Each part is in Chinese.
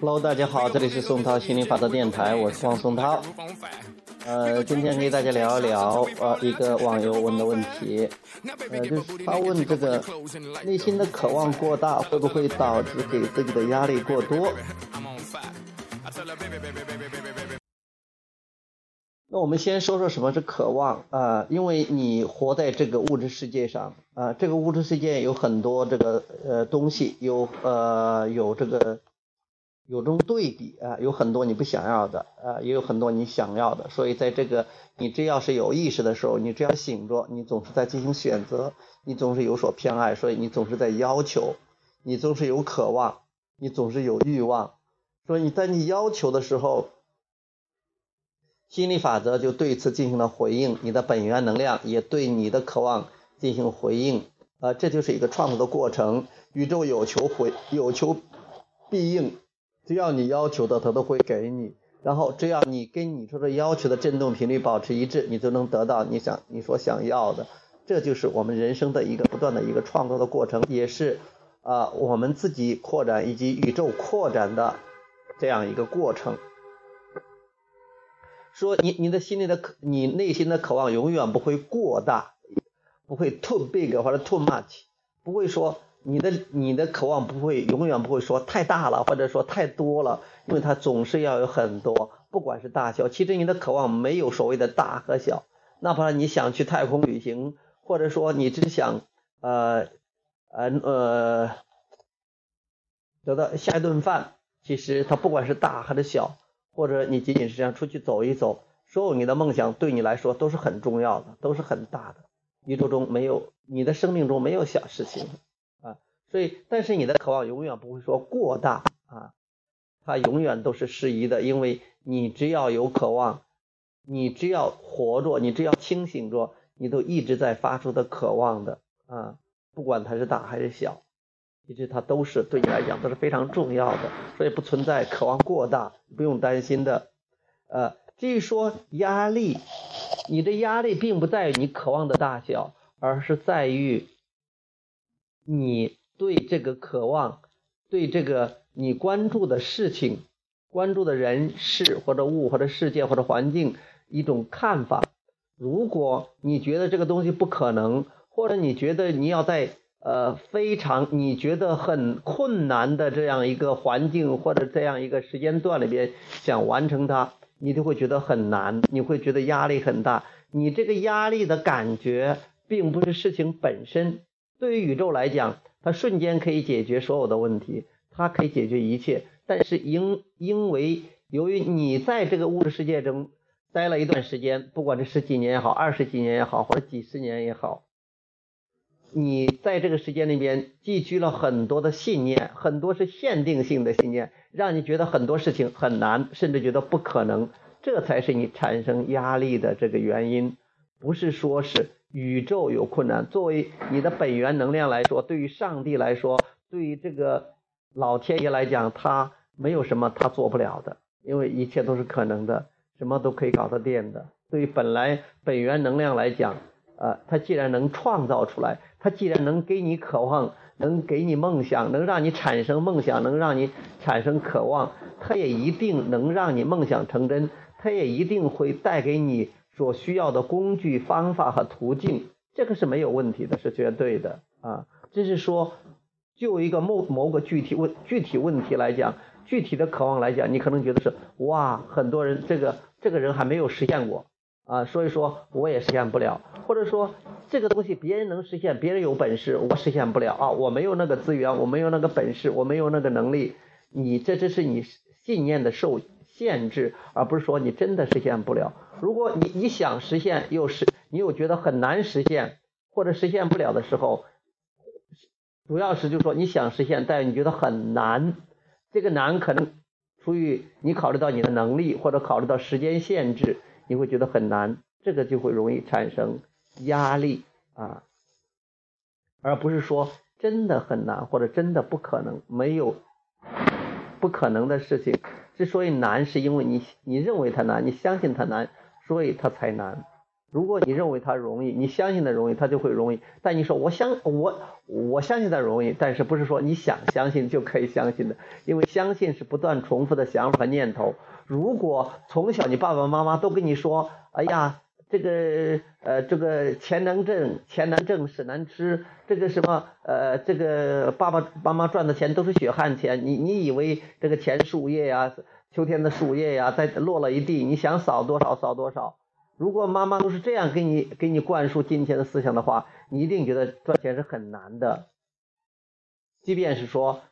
Hello，大家好，这里是宋涛心灵法则电台，我是汪宋涛。呃，今天给大家聊一聊呃一个网友问的问题，呃，就是他问这个内心的渴望过大，会不会导致给自己的压力过多？我们先说说什么是渴望啊？因为你活在这个物质世界上啊，这个物质世界有很多这个呃东西，有呃有这个有种对比啊，有很多你不想要的啊，也有很多你想要的。所以在这个你只要是有意识的时候，你只要醒着，你总是在进行选择，你总是有所偏爱，所以你总是在要求，你总是有渴望，你总是有欲望。所以你在你要求的时候。心理法则就对此进行了回应，你的本源能量也对你的渴望进行回应，啊，这就是一个创造的过程。宇宙有求回有求必应，只要你要求的，它都会给你。然后只要你跟你说的要求的振动频率保持一致，你就能得到你想你所想要的。这就是我们人生的一个不断的一个创造的过程，也是啊我们自己扩展以及宇宙扩展的这样一个过程。说你你的心里的渴，你内心的渴望永远不会过大，不会 too big 或者 too much，不会说你的你的渴望不会永远不会说太大了或者说太多了，因为它总是要有很多，不管是大小，其实你的渴望没有所谓的大和小，哪怕你想去太空旅行，或者说你只想呃呃呃得到下一顿饭，其实它不管是大还是小。或者你仅仅是这样出去走一走，所有你的梦想对你来说都是很重要的，都是很大的。宇宙中没有你的生命中没有小事情啊，所以但是你的渴望永远不会说过大啊，它永远都是适宜的，因为你只要有渴望，你只要活着，你只要清醒着，你都一直在发出的渴望的啊，不管它是大还是小。其实它都是对你来讲都是非常重要的，所以不存在渴望过大，不用担心的。呃，至于说压力，你的压力并不在于你渴望的大小，而是在于你对这个渴望、对这个你关注的事情、关注的人事或者物或者世界或者环境一种看法。如果你觉得这个东西不可能，或者你觉得你要在呃，非常你觉得很困难的这样一个环境或者这样一个时间段里边想完成它，你就会觉得很难，你会觉得压力很大。你这个压力的感觉，并不是事情本身。对于宇宙来讲，它瞬间可以解决所有的问题，它可以解决一切。但是因因为由于你在这个物质世界中待了一段时间，不管是十几年也好，二十几年也好，或者几十年也好。你在这个时间里边寄居了很多的信念，很多是限定性的信念，让你觉得很多事情很难，甚至觉得不可能，这才是你产生压力的这个原因。不是说是宇宙有困难，作为你的本源能量来说，对于上帝来说，对于这个老天爷来讲，他没有什么他做不了的，因为一切都是可能的，什么都可以搞得定的。对于本来本源能量来讲，呃，他既然能创造出来。他既然能给你渴望，能给你梦想，能让你产生梦想，能让你产生渴望，他也一定能让你梦想成真。他也一定会带给你所需要的工具、方法和途径，这个是没有问题的，是绝对的啊。这是说，就一个某某个具体问具体问题来讲，具体的渴望来讲，你可能觉得是哇，很多人这个这个人还没有实现过。啊，所以说我也实现不了，或者说这个东西别人能实现，别人有本事，我实现不了啊，我没有那个资源，我没有那个本事，我没有那个能力。你这只是你信念的受限制，而不是说你真的实现不了。如果你你想实现，又是你又觉得很难实现，或者实现不了的时候，主要是就是说你想实现，但你觉得很难，这个难可能出于你考虑到你的能力，或者考虑到时间限制。你会觉得很难，这个就会容易产生压力啊，而不是说真的很难或者真的不可能，没有不可能的事情。之所以难，是因为你你认为它难，你相信它难，所以它才难。如果你认为它容易，你相信它容易，它就会容易。但你说我相我我相信它容易，但是不是说你想相信就可以相信的？因为相信是不断重复的想法和念头。如果从小你爸爸妈妈都跟你说，哎呀，这个呃这个钱能挣，钱难挣，屎难吃，这个什么呃这个爸爸妈妈赚的钱都是血汗钱，你你以为这个钱树叶呀，秋天的树叶呀，在落了一地，你想扫多少扫多少。如果妈妈都是这样给你给你灌输金钱的思想的话，你一定觉得赚钱是很难的。即便是说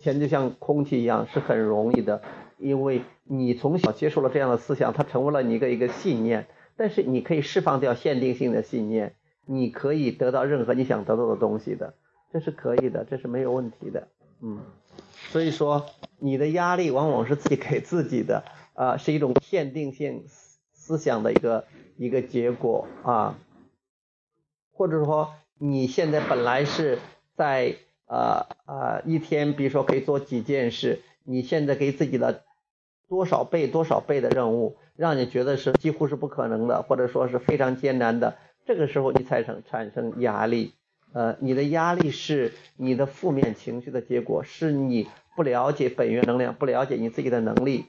钱就像空气一样是很容易的，因为你从小接受了这样的思想，它成为了你一个一个信念。但是你可以释放掉限定性的信念，你可以得到任何你想得到的东西的，这是可以的，这是没有问题的。嗯，所以说你的压力往往是自己给自己的啊，是一种限定性。思想的一个一个结果啊，或者说你现在本来是在呃呃一天，比如说可以做几件事，你现在给自己的多少倍多少倍的任务，让你觉得是几乎是不可能的，或者说是非常艰难的，这个时候你才成产生压力，呃，你的压力是你的负面情绪的结果，是你不了解本源能量，不了解你自己的能力。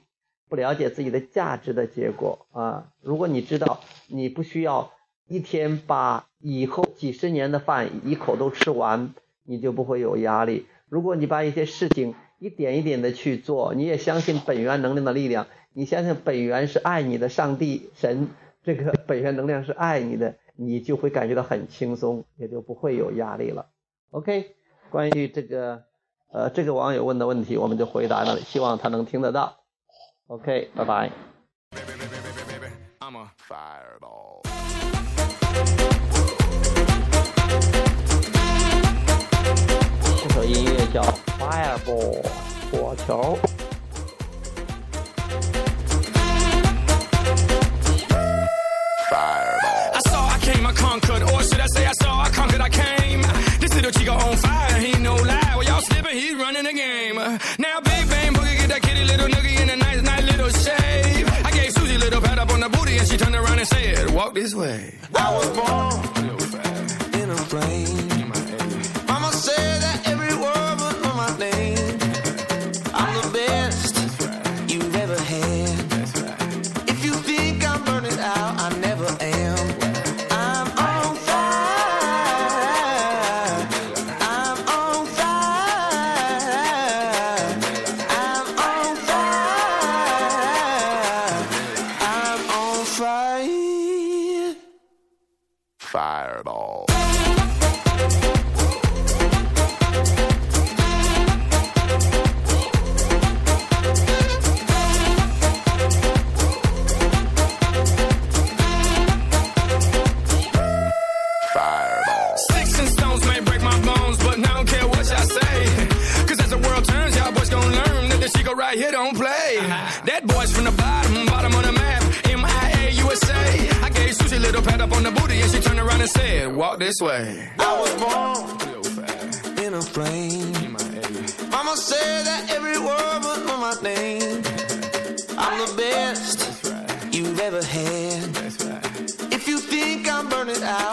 不了解自己的价值的结果啊！如果你知道你不需要一天把以后几十年的饭一口都吃完，你就不会有压力。如果你把一些事情一点一点的去做，你也相信本源能量的力量，你相信本源是爱你的，上帝神这个本源能量是爱你的，你就会感觉到很轻松，也就不会有压力了。OK，关于这个呃这个网友问的问题，我们就回答了，希望他能听得到。OK，拜拜。这首音乐叫《Fireball》火球。walk this way. I was born around and said, Walk this way. I was born in a plane. Mama said that every word was know my name. I'm the best you've ever had. If you think I'm burning out,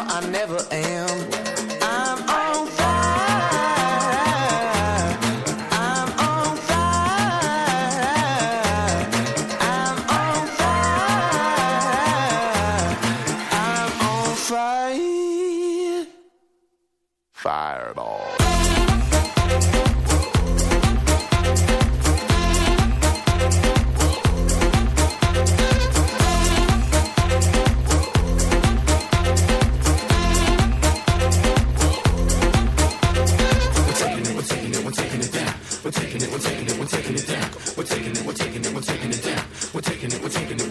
we're taking it down. We're taking it, we're taking it.